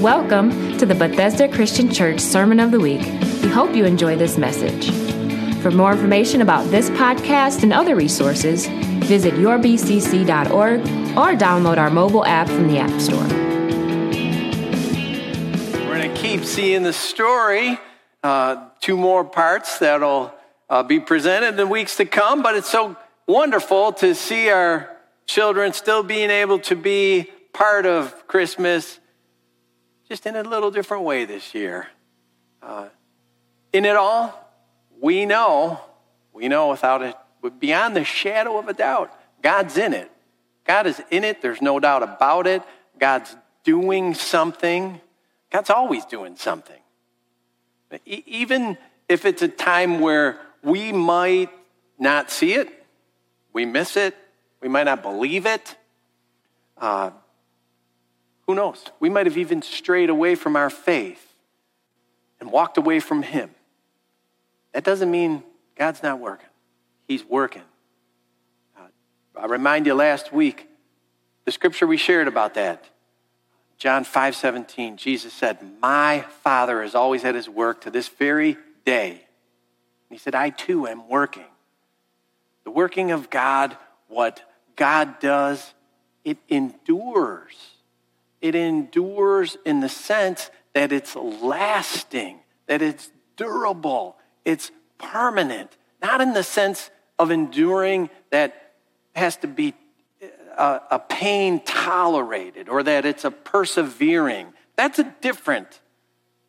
Welcome to the Bethesda Christian Church Sermon of the Week. We hope you enjoy this message. For more information about this podcast and other resources, visit yourbcc.org or download our mobile app from the App Store. We're going to keep seeing the story. Uh, two more parts that'll uh, be presented in weeks to come, but it's so wonderful to see our children still being able to be part of Christmas just in a little different way this year. Uh, in it all, we know, we know without it, beyond the shadow of a doubt, God's in it. God is in it. There's no doubt about it. God's doing something. God's always doing something. Even if it's a time where we might not see it, we miss it, we might not believe it, uh, who knows? We might have even strayed away from our faith and walked away from Him. That doesn't mean God's not working, He's working. Uh, I remind you last week, the scripture we shared about that. John 5 17, Jesus said, My Father is always at his work to this very day. And he said, I too am working. The working of God, what God does, it endures it endures in the sense that it's lasting, that it's durable, it's permanent, not in the sense of enduring that has to be a, a pain tolerated or that it's a persevering. That's a different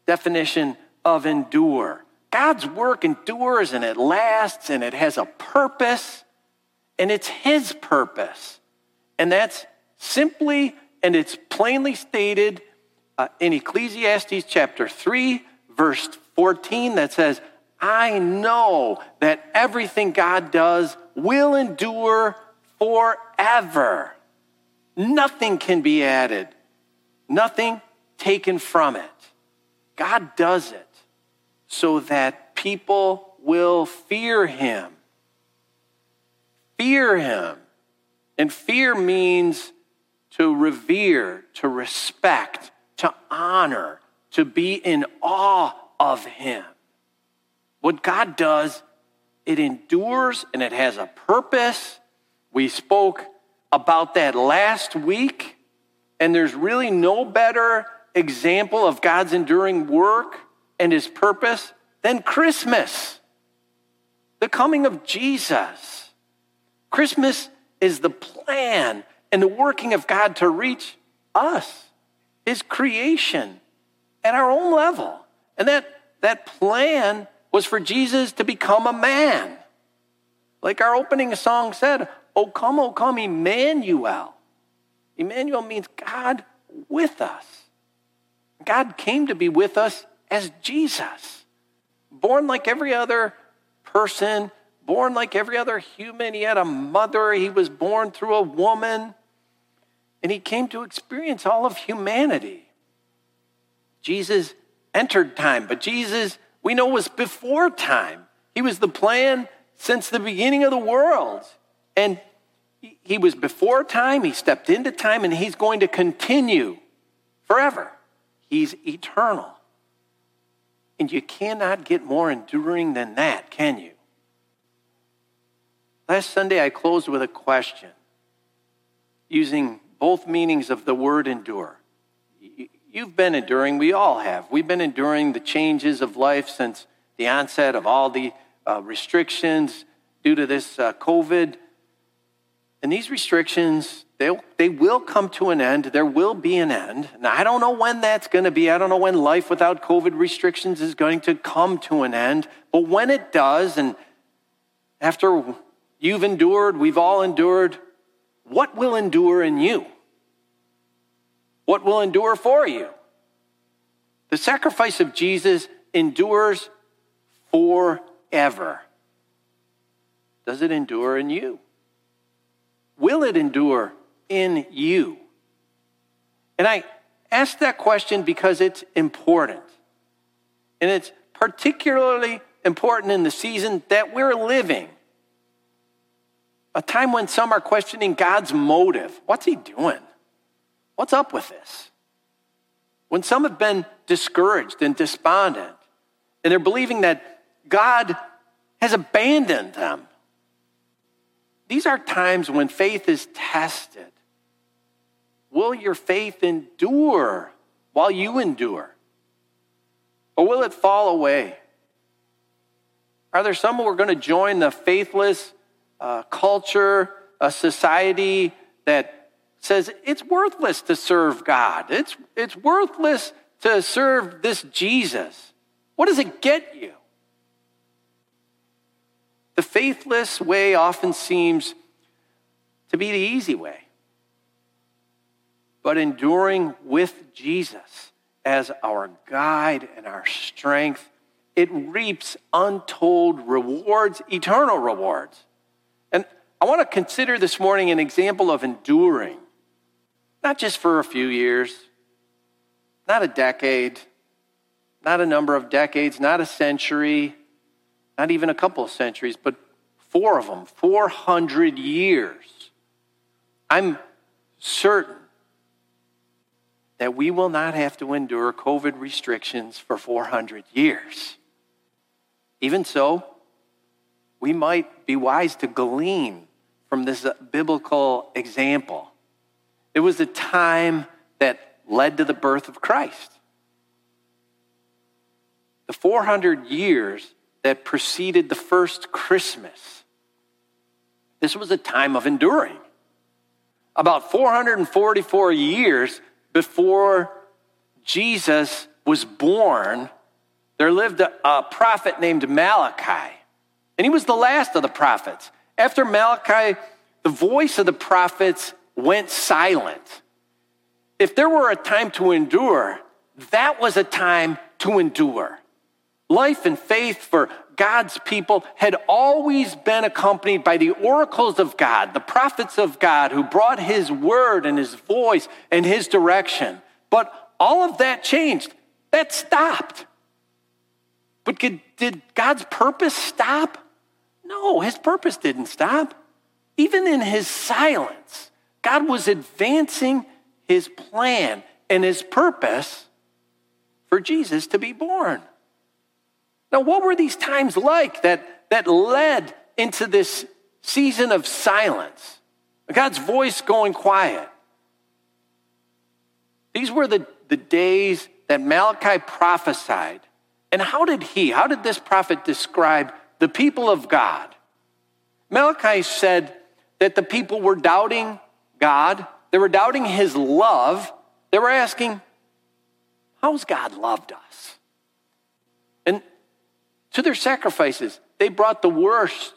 definition of endure. God's work endures and it lasts and it has a purpose and it's His purpose. And that's simply and it's plainly stated uh, in Ecclesiastes chapter 3, verse 14, that says, I know that everything God does will endure forever. Nothing can be added, nothing taken from it. God does it so that people will fear him. Fear him. And fear means to revere, to respect, to honor, to be in awe of Him. What God does, it endures and it has a purpose. We spoke about that last week, and there's really no better example of God's enduring work and His purpose than Christmas, the coming of Jesus. Christmas is the plan and the working of God to reach us, His creation, at our own level. And that, that plan was for Jesus to become a man. Like our opening song said, Oh, come, oh, come, Emmanuel. Emmanuel means God with us. God came to be with us as Jesus, born like every other person, born like every other human. He had a mother, he was born through a woman and he came to experience all of humanity. Jesus entered time, but Jesus, we know, was before time. He was the plan since the beginning of the world. And he was before time, he stepped into time, and he's going to continue forever. He's eternal. And you cannot get more enduring than that, can you? Last Sunday, I closed with a question using both meanings of the word endure. You've been enduring, we all have. We've been enduring the changes of life since the onset of all the uh, restrictions due to this uh, COVID. And these restrictions, they, they will come to an end. There will be an end. Now, I don't know when that's going to be. I don't know when life without COVID restrictions is going to come to an end. But when it does, and after you've endured, we've all endured, what will endure in you? What will endure for you? The sacrifice of Jesus endures forever. Does it endure in you? Will it endure in you? And I ask that question because it's important. And it's particularly important in the season that we're living. A time when some are questioning God's motive. What's he doing? What's up with this? when some have been discouraged and despondent, and they're believing that God has abandoned them. These are times when faith is tested. Will your faith endure while you endure? Or will it fall away? Are there some who are going to join the faithless uh, culture, a society that says it's worthless to serve God? It's, it's worthless to serve this Jesus. What does it get you? The faithless way often seems to be the easy way. But enduring with Jesus as our guide and our strength, it reaps untold rewards, eternal rewards. I want to consider this morning an example of enduring, not just for a few years, not a decade, not a number of decades, not a century, not even a couple of centuries, but four of them, 400 years. I'm certain that we will not have to endure COVID restrictions for 400 years. Even so, we might be wise to glean from this biblical example. It was a time that led to the birth of Christ. The 400 years that preceded the first Christmas, this was a time of enduring. About 444 years before Jesus was born, there lived a, a, prophet named Malachi. And he was the last of the prophets. After Malachi, the voice of the prophets went silent. If there were a time to endure, that was a time to endure. Life and faith for God's people had always been accompanied by the oracles of God, the prophets of God who brought his word and his voice and his direction. But all of that changed. That stopped. But did God's purpose stop? No, his purpose didn't stop. Even in his silence, God was advancing his plan and his purpose for Jesus to be born. Now, what were these times like that, that led into this season of silence? God's voice going quiet. These were the, the days that Malachi prophesied. And how did he, how did this prophet describe the people of God? Malachi said that the people were doubting God, they were doubting his love, they were asking, How's God loved us? And to their sacrifices. They brought the worst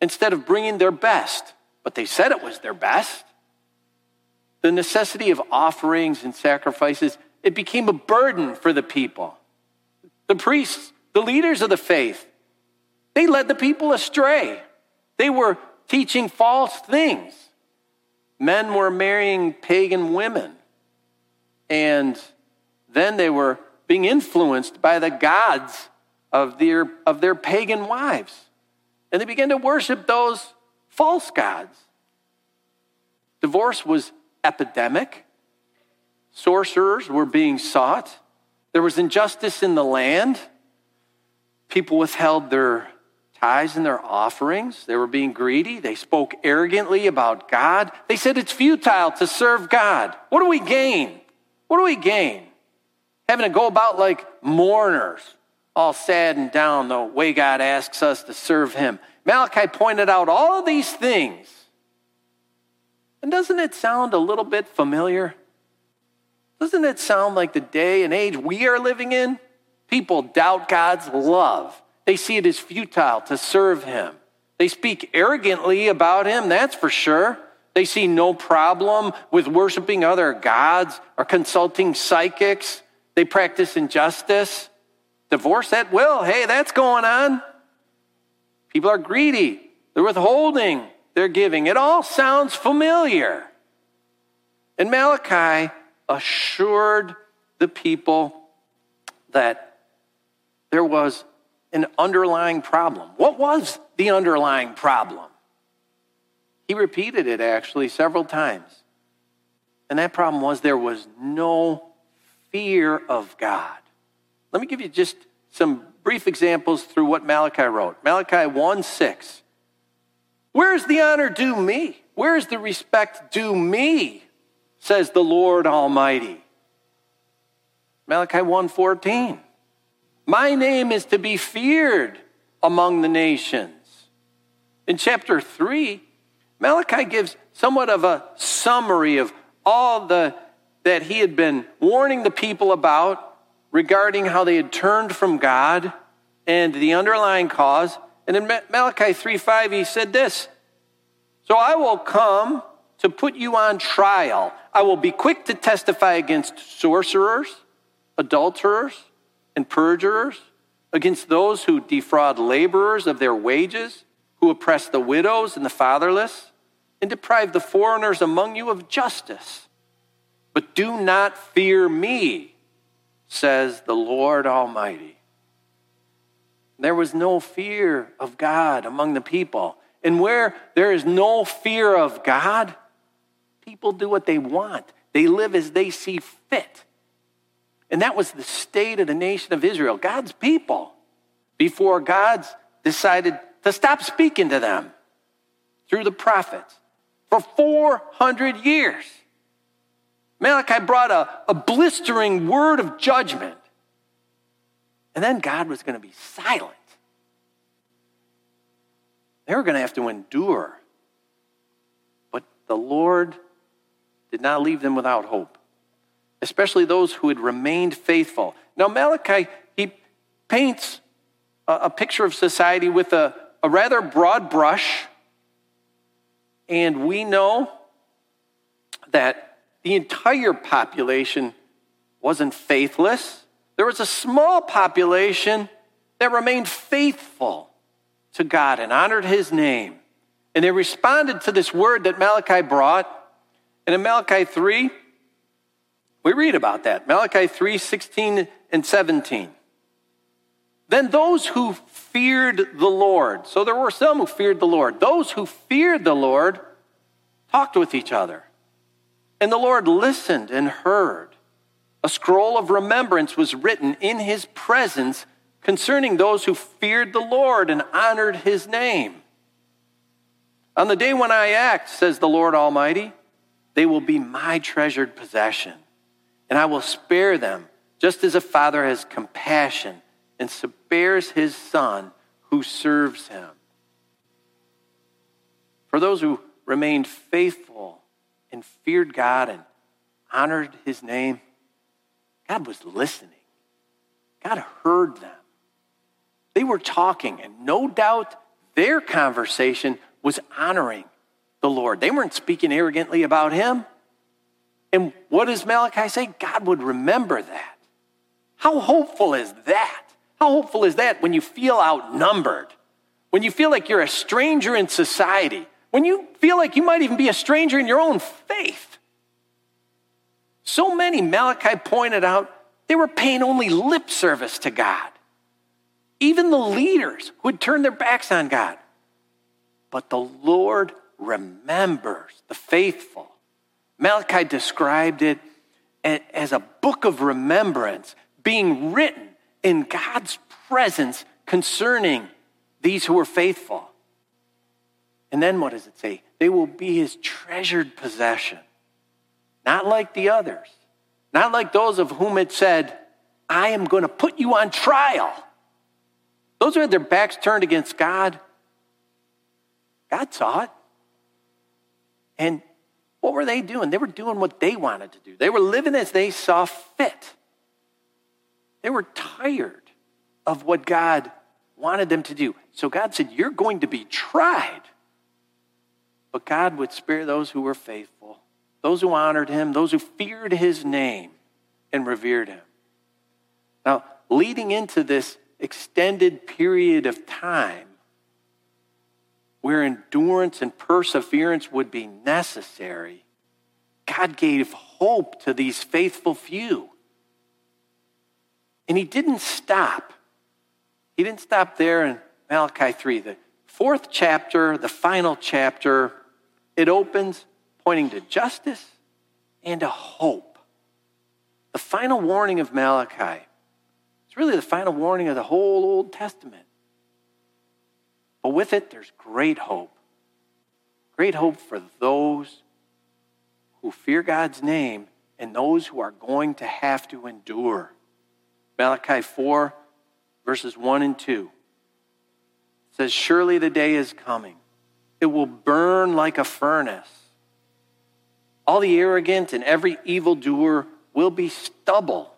instead of bringing their best, but they said it was their best. The necessity of offerings and sacrifices, it became a burden for the people. The priests, the leaders of the faith, they led the people astray. They were teaching false things. Men were marrying pagan women. And then they were being influenced by the gods of their, of their pagan wives. And they began to worship those false gods. Divorce was epidemic. Sorcerers were being sought. There was injustice in the land. People withheld their tithes and their offerings. They were being greedy. They spoke arrogantly about God. They said it's futile to serve God. What do we gain? What do we gain? Having to go about like mourners all sad and down the way God asks us to serve Him. Malachi pointed out all of these things. And doesn't it sound a little bit familiar? Doesn't it sound like the day and age we are living in? People doubt God's love. They see it as futile to serve Him. They speak arrogantly about Him, that's for sure. They see no problem with worshiping other gods or consulting psychics. They practice injustice. Divorce at will. Hey, that's going on. People are greedy. They're withholding. They're giving. It all sounds familiar. And Malachi assured the people that there was an underlying problem. What was the underlying problem? He repeated it actually several times. And that problem was there was no fear of God. Let me give you just some brief examples through what Malachi wrote. Malachi 1 6. Where's the honor due me? Where's the respect due me? Says the Lord Almighty. Malachi 1:14. My name is to be feared among the nations. In chapter 3, Malachi gives somewhat of a summary of all the that he had been warning the people about regarding how they had turned from God and the underlying cause. And in Malachi 3 5, he said this So I will come to put you on trial. I will be quick to testify against sorcerers, adulterers, and perjurers, against those who defraud laborers of their wages, who oppress the widows and the fatherless, and deprive the foreigners among you of justice. But do not fear me, says the Lord Almighty. There was no fear of God among the people. And where there is no fear of God, people do what they want. They live as they see fit. And that was the state of the nation of Israel, God's people, before God decided to stop speaking to them through the prophets for 400 years. Malachi brought a, a blistering word of judgment. And then God was going to be silent. They were going to have to endure. But the Lord did not leave them without hope, especially those who had remained faithful. Now, Malachi, he paints a, a picture of society with a, a rather broad brush. And we know that the entire population wasn't faithless. There was a small population that remained faithful to God and honored his name. And they responded to this word that Malachi brought. And in Malachi 3, we read about that. Malachi 3 16 and 17. Then those who feared the Lord, so there were some who feared the Lord, those who feared the Lord talked with each other. And the Lord listened and heard. A scroll of remembrance was written in his presence concerning those who feared the Lord and honored his name. On the day when I act, says the Lord Almighty, they will be my treasured possession, and I will spare them, just as a father has compassion and spares his son who serves him. For those who remained faithful and feared God and honored his name, God was listening. God heard them. They were talking, and no doubt their conversation was honoring the Lord. They weren't speaking arrogantly about him. And what does Malachi say? God would remember that. How hopeful is that? How hopeful is that when you feel outnumbered? When you feel like you're a stranger in society? when you feel like you might even be a stranger in your own faith. So many, Malachi pointed out, they were paying only lip service to God. Even the leaders who had turned their backs on God. But the Lord remembers the faithful. Malachi described it as a book of remembrance being written in God's presence concerning these who were faithful. And then what does it say? They will be his treasured possession. Not like the others, not like those of whom it said, I am going to put you on trial. Those who had their backs turned against God, God saw it. And what were they doing? They were doing what they wanted to do, they were living as they saw fit. They were tired of what God wanted them to do. So God said, You're going to be tried. But God would spare those who were faithful, those who honored him, those who feared his name and revered him. Now, leading into this extended period of time where endurance and perseverance would be necessary, God gave hope to these faithful few. And he didn't stop. He didn't stop there in Malachi 3. The fourth chapter, the final chapter, it opens pointing to justice and to hope. The final warning of Malachi. It's really the final warning of the whole Old Testament. But with it, there's great hope. Great hope for those who fear God's name and those who are going to have to endure. Malachi 4, verses 1 and 2 says, Surely the day is coming. It will burn like a furnace. All the arrogant and every evildoer will be stubble,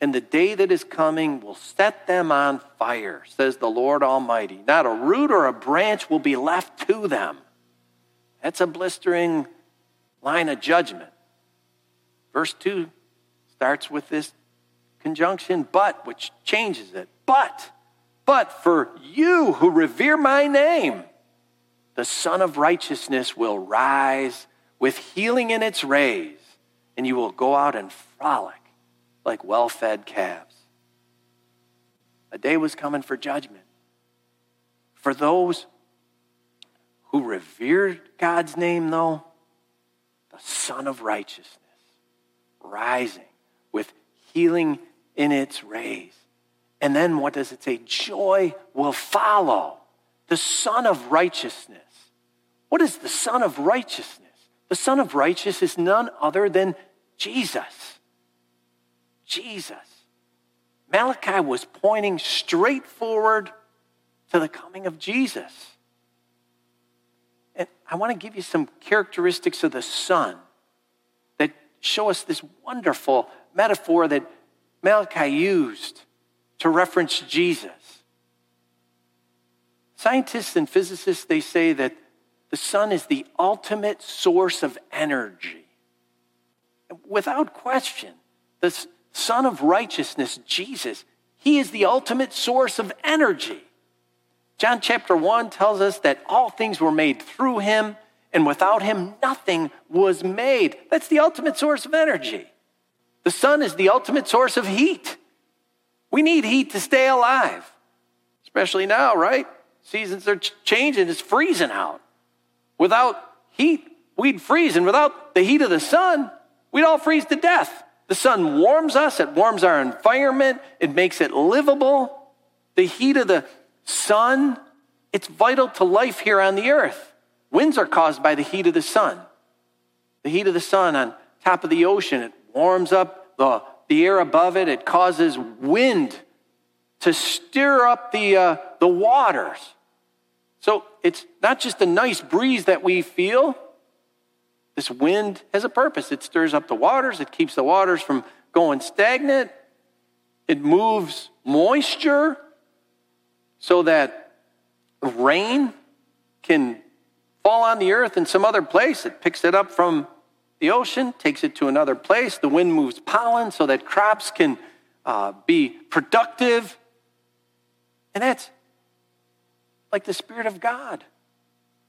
and the day that is coming will set them on fire, says the Lord Almighty. Not a root or a branch will be left to them. That's a blistering line of judgment. Verse 2 starts with this conjunction, but, which changes it. But, but for you who revere my name, the Sun of Righteousness will rise with healing in its rays, and you will go out and frolic like well fed calves. A day was coming for judgment. For those who revered God's name, though, the Sun of Righteousness rising with healing in its rays. And then what does it say? Joy will follow the Sun of Righteousness. What is the Sun of Righteousness? The Sun of Righteousness is none other than Jesus. Jesus. Malachi was pointing straight forward to the coming of Jesus. And I want to give you some characteristics of the sun that show us this wonderful metaphor that Malachi used to reference Jesus. Scientists and physicists, they say that the sun is the ultimate source of energy. Without question, the Sun of Righteousness, Jesus, he is the ultimate source of energy. John chapter 1 tells us that all things were made through him, and without him, nothing was made. That's the ultimate source of energy. The sun is the ultimate source of heat. We need heat to stay alive, especially now, right? Seasons are changing, it's freezing out. Without heat, we'd freeze, and without the heat of the sun, we'd all freeze to death. The sun warms us, it warms our environment, it makes it livable. The heat of the sun, it's vital to life here on the earth. Winds are caused by the heat of the sun. The heat of the sun on top of the ocean, it warms up the, the air above it, it causes wind to stir up the, uh, the waters. So it's not just a nice breeze that we feel. This wind has a purpose. It stirs up the waters, it keeps the waters from going stagnant, it moves moisture so that rain can fall on the earth in some other place. It picks it up from the ocean, takes it to another place. The wind moves pollen so that crops can uh, be productive. And that's like the Spirit of God,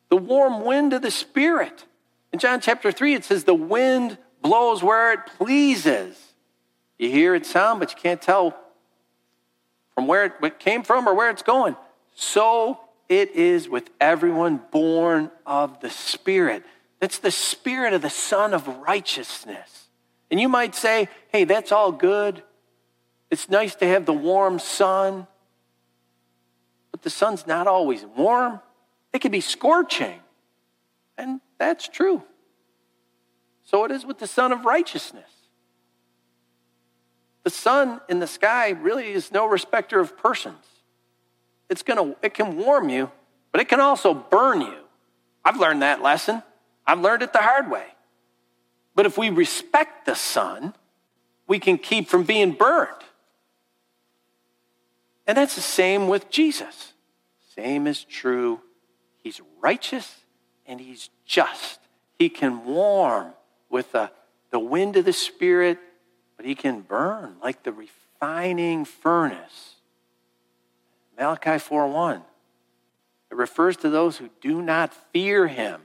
the warm wind of the Spirit. In John chapter 3, it says, The wind blows where it pleases. You hear its sound, but you can't tell from where it came from or where it's going. So it is with everyone born of the Spirit. That's the Spirit of the Son of righteousness. And you might say, hey, that's all good. It's nice to have the warm sun. But the sun's not always warm, it can be scorching. And that's true. So it is with the Sun of righteousness. The sun in the sky really is no respecter of persons. It's gonna, it can warm you, but it can also burn you. I've learned that lesson. I've learned it the hard way. But if we respect the sun, we can keep from being burned. And that's the same with Jesus. Same is true. He's righteous and he's just. He can warm with the, the wind of the Spirit but he can burn like the refining furnace. Malachi 4:1. It refers to those who do not fear him.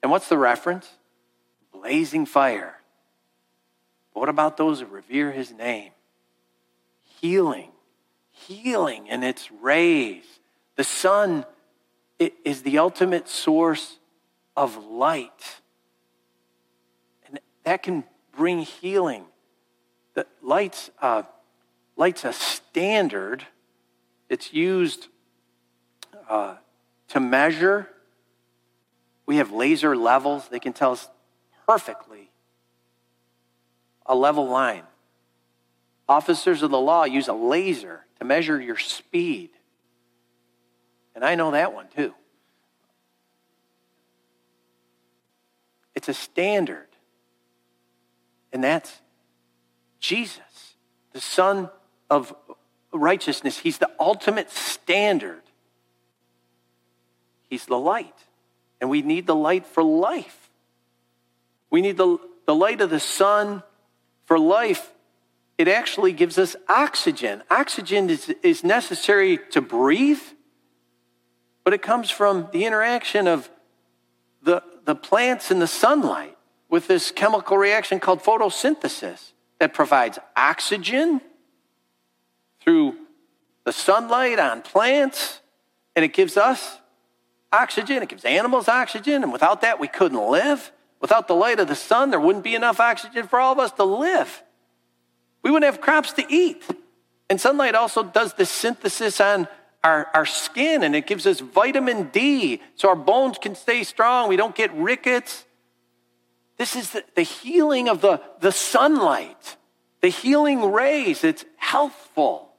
And what's the reference? Blazing fire. But what about those who revere his name? Healing. Healing in its rays. The sun is the ultimate source of light. And that can bring healing the light's, uh, light's a standard. It's used uh, to measure. We have laser levels. They can tell us perfectly a level line. Officers of the law use a laser to measure your speed. And I know that one too. It's a standard. And that's Jesus, the Son of righteousness. He's the ultimate standard. He's the light. And we need the light for life. We need the, the light of the sun for life. It actually gives us oxygen. Oxygen is, is necessary to breathe, but it comes from the interaction of the, the plants and the sunlight with this chemical reaction called photosynthesis that provides oxygen through the sunlight on plants, and it gives us oxygen. It gives animals oxygen, and without that, we couldn't live. Without the light of the sun, there wouldn't be enough oxygen for all of us to live. We wouldn't have crops to eat. And sunlight also does the synthesis on our, our skin, and it gives us vitamin D so our bones can stay strong. We don't get rickets. This is the, the healing of the, the sunlight, the healing rays. It's healthful.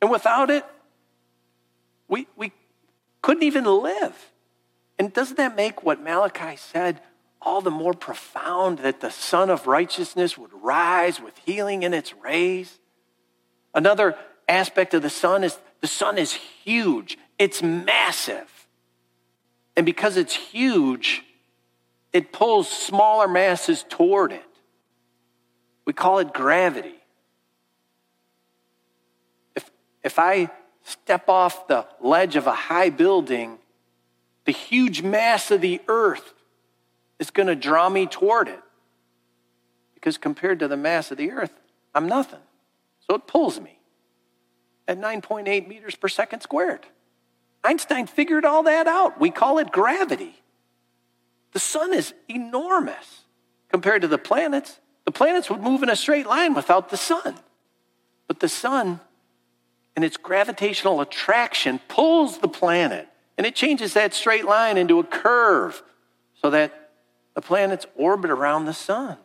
And without it, we, we couldn't even live. And doesn't that make what Malachi said all the more profound that the Sun of Righteousness would rise with healing in its rays? Another aspect of the sun is the sun is huge, it's massive. And because it's huge, it pulls smaller masses toward it. We call it gravity. If, if I step off the ledge of a high building, the huge mass of the earth is going to draw me toward it. Because compared to the mass of the earth, I'm nothing. So it pulls me at 9.8 meters per second squared. Einstein figured all that out. We call it gravity. The sun is enormous compared to the planets. The planets would move in a straight line without the sun. But the sun and its gravitational attraction pulls the planet and it changes that straight line into a curve so that the planets orbit around the sun.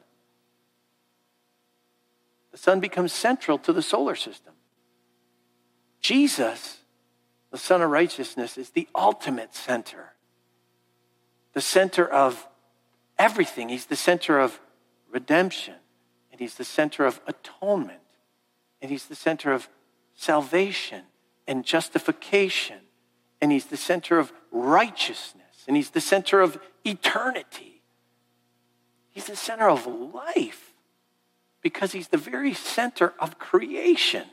The sun becomes central to the solar system. Jesus, the Son of Righteousness, is the ultimate center, the center of everything. He's the center of redemption, and He's the center of atonement, and He's the center of salvation and justification, and He's the center of righteousness, and He's the center of eternity. He's the center of life because He's the very center of creation.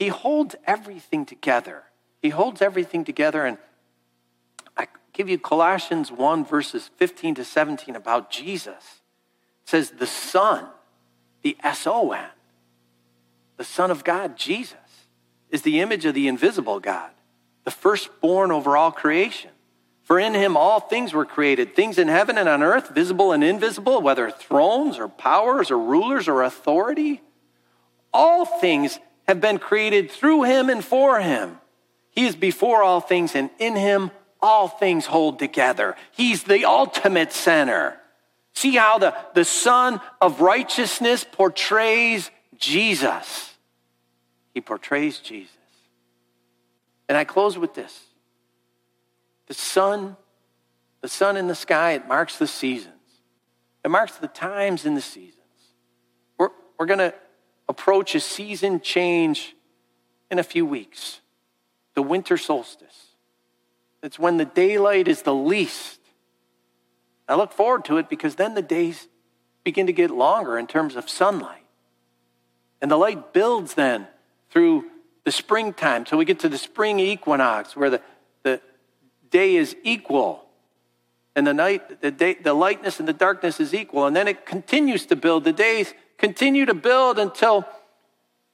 He holds everything together. He holds everything together. And I give you Colossians 1, verses 15 to 17 about Jesus. It says, The Son, the S O N, the Son of God, Jesus, is the image of the invisible God, the firstborn over all creation. For in him all things were created, things in heaven and on earth, visible and invisible, whether thrones or powers or rulers or authority. All things have been created through him and for him. He is before all things, and in him all things hold together. He's the ultimate center. See how the, the Son of Righteousness portrays Jesus. He portrays Jesus. And I close with this the sun, the sun in the sky, it marks the seasons, it marks the times in the seasons. We're, we're going to approach a season change in a few weeks the winter solstice. It's when the daylight is the least. I look forward to it because then the days begin to get longer in terms of sunlight. And the light builds then through the springtime. So we get to the spring equinox where the, the day is equal and the night, the, day, the lightness and the darkness is equal. And then it continues to build. The days continue to build until,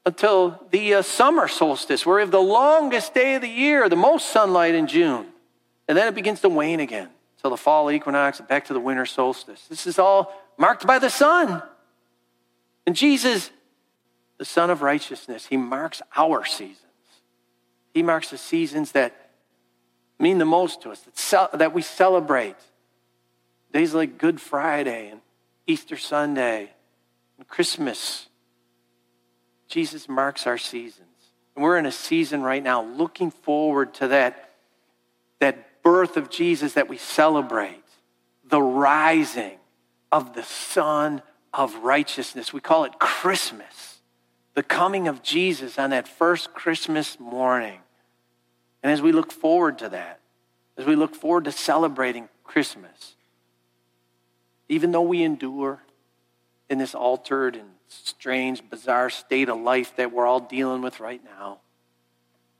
until the uh, summer solstice, where we have the longest day of the year, the most sunlight in June. And then it begins to wane again until the fall equinox and back to the winter solstice. This is all marked by the sun. And Jesus, the Son of Righteousness, he marks our seasons. He marks the seasons that mean the most to us, that, that we celebrate. Days like Good Friday and Easter Sunday and Christmas. Jesus marks our seasons. And we're in a season right now looking forward to that, that birth of Jesus that we celebrate, the rising of the Son of Righteousness. We call it Christmas, the coming of Jesus on that first Christmas morning. And as we look forward to that, as we look forward to celebrating Christmas, even though we endure in this altered and strange, bizarre state of life that we're all dealing with right now,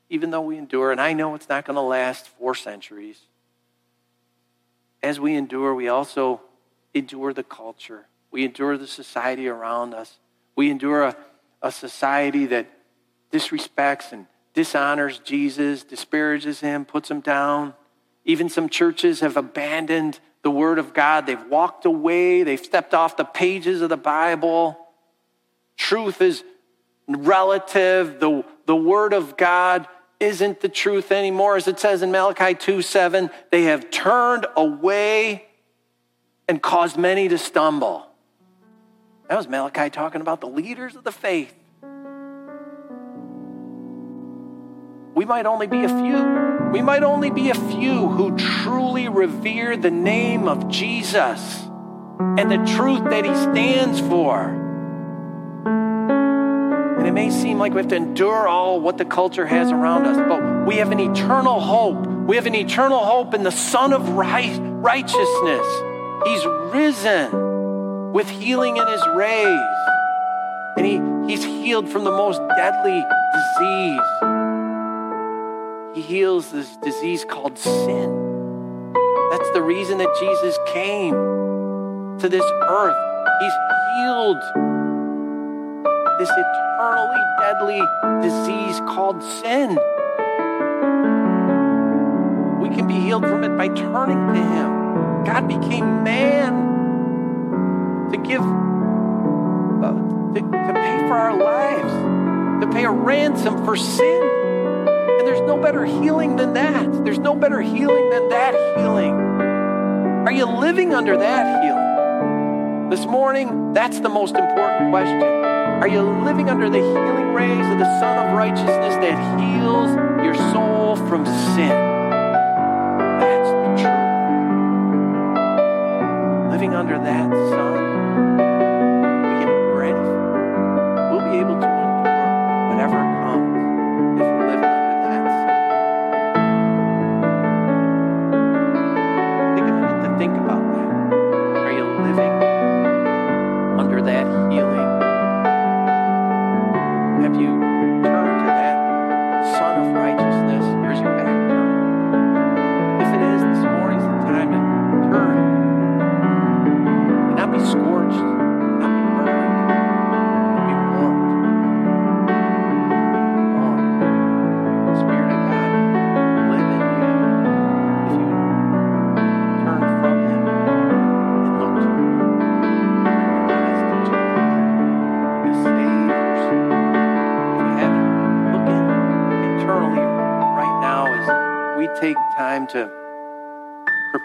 even though we endure, and I know it's not going to last four centuries, as we endure, we also endure the culture. We endure the society around us. We endure a, a society that disrespects and dishonors Jesus, disparages him, puts him down. Even some churches have abandoned the Word of God. They've walked away, they've stepped off the pages of the Bible. Truth is relative. The, the Word of God isn't the truth anymore. As it says in Malachi 2 7, they have turned away and caused many to stumble. That was Malachi talking about the leaders of the faith. We might only be a few. We might only be a few who truly revere the name of Jesus and the truth that he stands for. And it may seem like we have to endure all what the culture has around us, but we have an eternal hope. We have an eternal hope in the Son of righteousness. He's risen with healing in his rays. And he, he's healed from the most deadly disease. He heals this disease called sin. That's the reason that Jesus came to this earth. He's healed this eternally deadly disease called sin. We can be healed from it by turning to Him. God became man to give, uh, to, to pay for our lives, to pay a ransom for sin. And there's no better healing than that. There's no better healing than that healing. Are you living under that healing? This morning, that's the most important question. Are you living under the healing rays of the Son of Righteousness that heals your soul from sin? That's the truth. Living under that sun,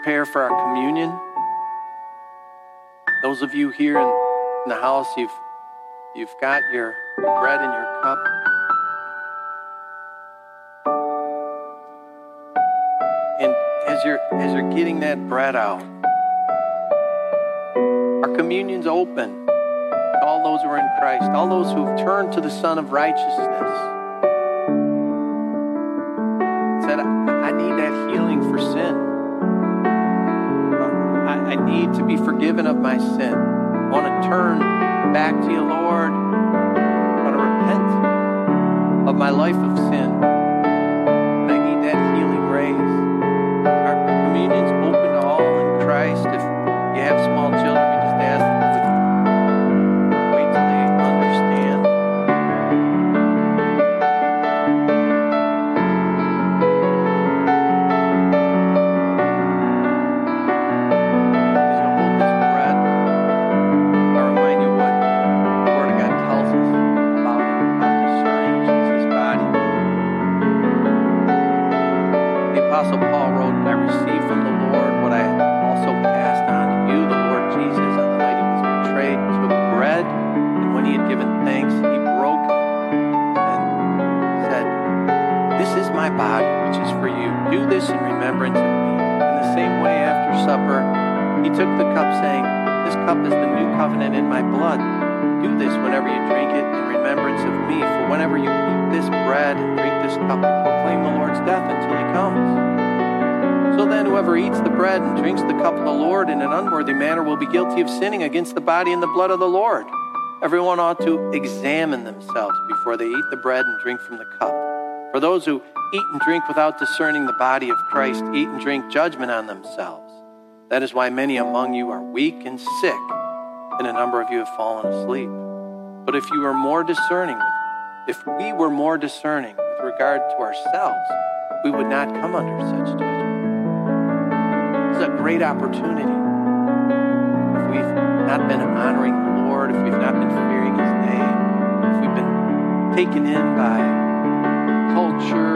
prepare for our communion. Those of you here in the house, you've, you've got your bread in your cup. And as you're, as you're getting that bread out, our communion's open all those who are in Christ, all those who've turned to the Son of Righteousness. Forgiven of my sin. I want to turn back to you, Lord. I want to repent of my life of sin. Of sinning against the body and the blood of the Lord. Everyone ought to examine themselves before they eat the bread and drink from the cup. For those who eat and drink without discerning the body of Christ eat and drink judgment on themselves. That is why many among you are weak and sick, and a number of you have fallen asleep. But if you were more discerning, if we were more discerning with regard to ourselves, we would not come under such judgment. Is a great opportunity. We've not been honoring the Lord, if we've not been fearing His name, if we've been taken in by culture,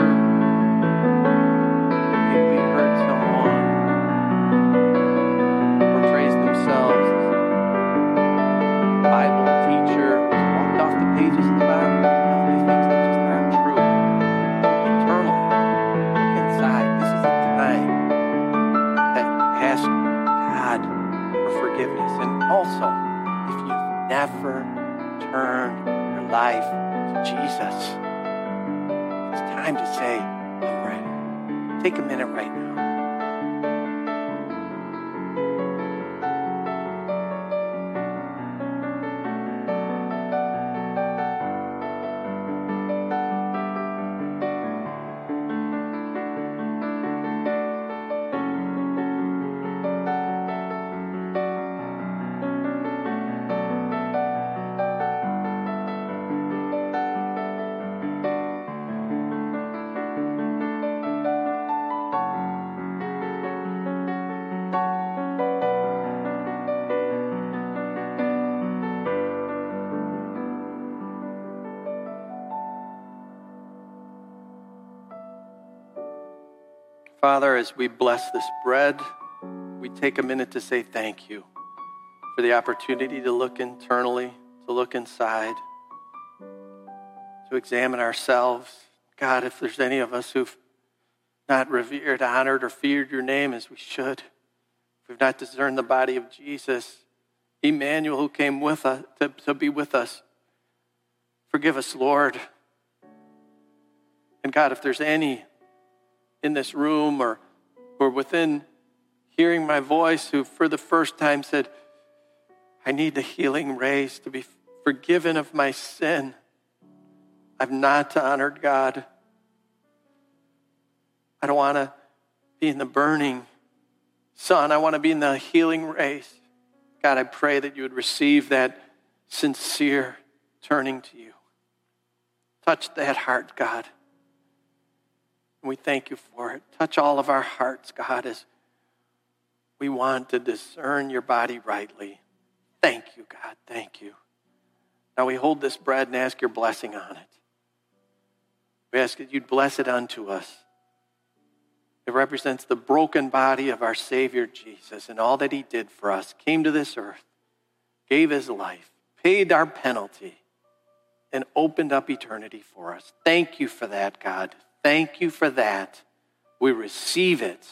Father, as we bless this bread, we take a minute to say thank you for the opportunity to look internally, to look inside, to examine ourselves. God, if there's any of us who've not revered, honored, or feared your name as we should, if we've not discerned the body of Jesus, Emmanuel, who came with us to, to be with us, forgive us, Lord. And God, if there's any in this room or, or within hearing my voice who for the first time said, I need the healing rays to be forgiven of my sin. I've not honored God. I don't want to be in the burning sun. I want to be in the healing race. God, I pray that you would receive that sincere turning to you. Touch that heart, God. And we thank you for it. Touch all of our hearts, God, as we want to discern your body rightly. Thank you, God. Thank you. Now we hold this bread and ask your blessing on it. We ask that you'd bless it unto us. It represents the broken body of our Savior Jesus and all that he did for us, came to this earth, gave his life, paid our penalty, and opened up eternity for us. Thank you for that, God. Thank you for that. We receive it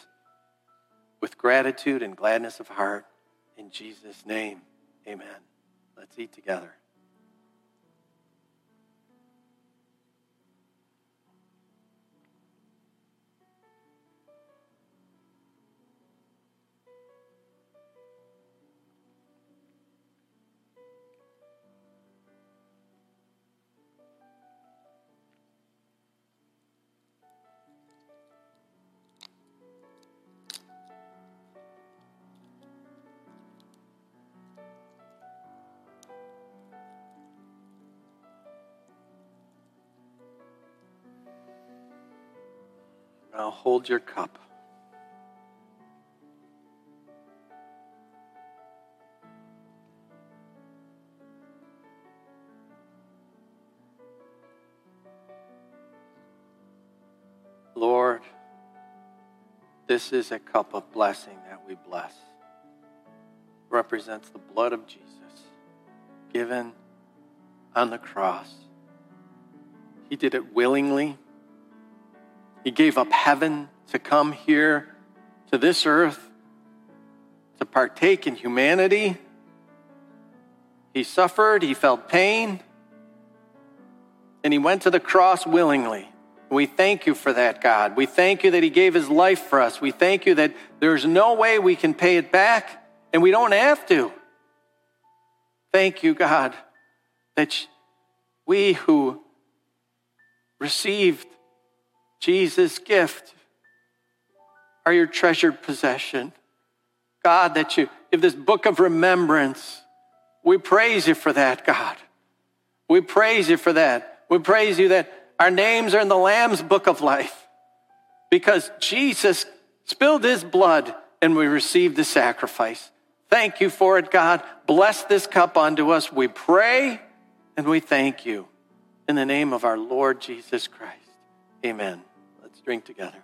with gratitude and gladness of heart. In Jesus' name, amen. Let's eat together. Now hold your cup. Lord, this is a cup of blessing that we bless. represents the blood of Jesus given on the cross. He did it willingly. He gave up heaven to come here to this earth to partake in humanity. He suffered, he felt pain, and he went to the cross willingly. We thank you for that, God. We thank you that He gave His life for us. We thank you that there's no way we can pay it back, and we don't have to. Thank you, God, that we who received Jesus' gift are your treasured possession. God, that you give this book of remembrance. We praise you for that, God. We praise you for that. We praise you that our names are in the Lamb's book of life because Jesus spilled his blood and we received the sacrifice. Thank you for it, God. Bless this cup unto us. We pray and we thank you. In the name of our Lord Jesus Christ. Amen. Drink together.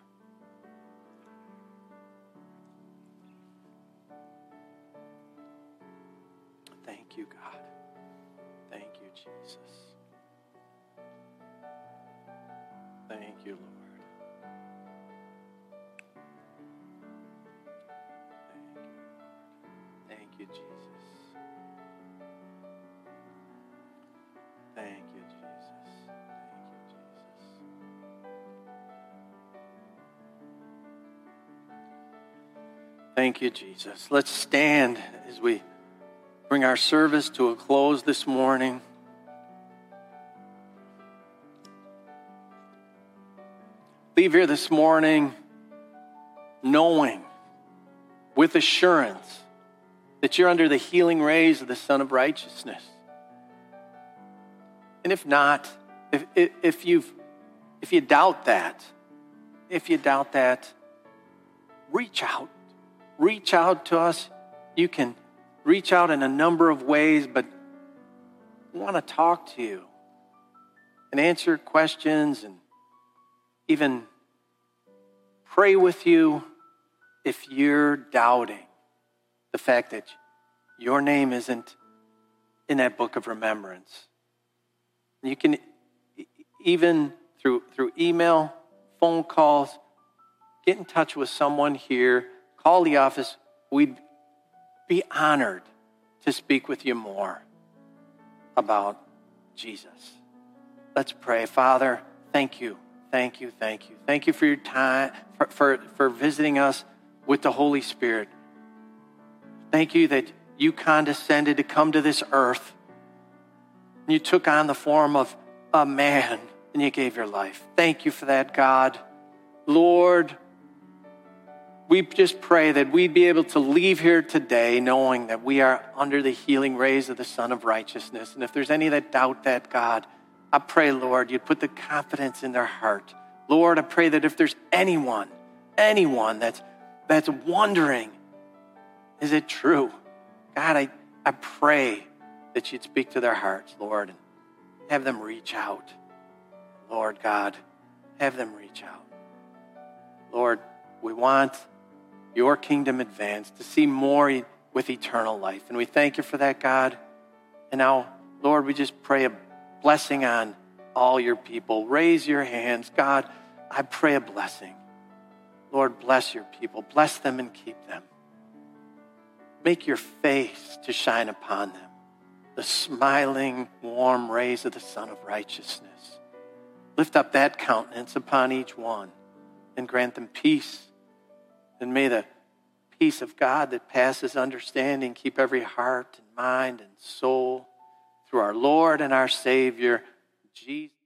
Thank you, Jesus. Let's stand as we bring our service to a close this morning. Leave here this morning knowing with assurance that you're under the healing rays of the Sun of Righteousness. And if not, if, if, if, you've, if you doubt that, if you doubt that, reach out reach out to us. You can reach out in a number of ways, but we want to talk to you and answer questions and even pray with you if you're doubting the fact that your name isn't in that book of remembrance. You can even through through email, phone calls, get in touch with someone here call the office. We'd be honored to speak with you more about Jesus. Let's pray. Father, thank you, thank you, thank you. Thank you for your time, for, for, for visiting us with the Holy Spirit. Thank you that you condescended to come to this earth. And You took on the form of a man and you gave your life. Thank you for that, God. Lord, we just pray that we'd be able to leave here today knowing that we are under the healing rays of the Sun of Righteousness. And if there's any that doubt that, God, I pray, Lord, you'd put the confidence in their heart. Lord, I pray that if there's anyone, anyone that's, that's wondering, is it true? God, I, I pray that you'd speak to their hearts, Lord, and have them reach out. Lord God, have them reach out. Lord, we want your kingdom advance, to see more with eternal life. And we thank you for that, God. And now, Lord, we just pray a blessing on all your people. Raise your hands. God, I pray a blessing. Lord, bless your people. Bless them and keep them. Make your face to shine upon them, the smiling, warm rays of the Sun of Righteousness. Lift up that countenance upon each one and grant them peace and may the peace of God that passes understanding keep every heart and mind and soul through our Lord and our Savior, Jesus.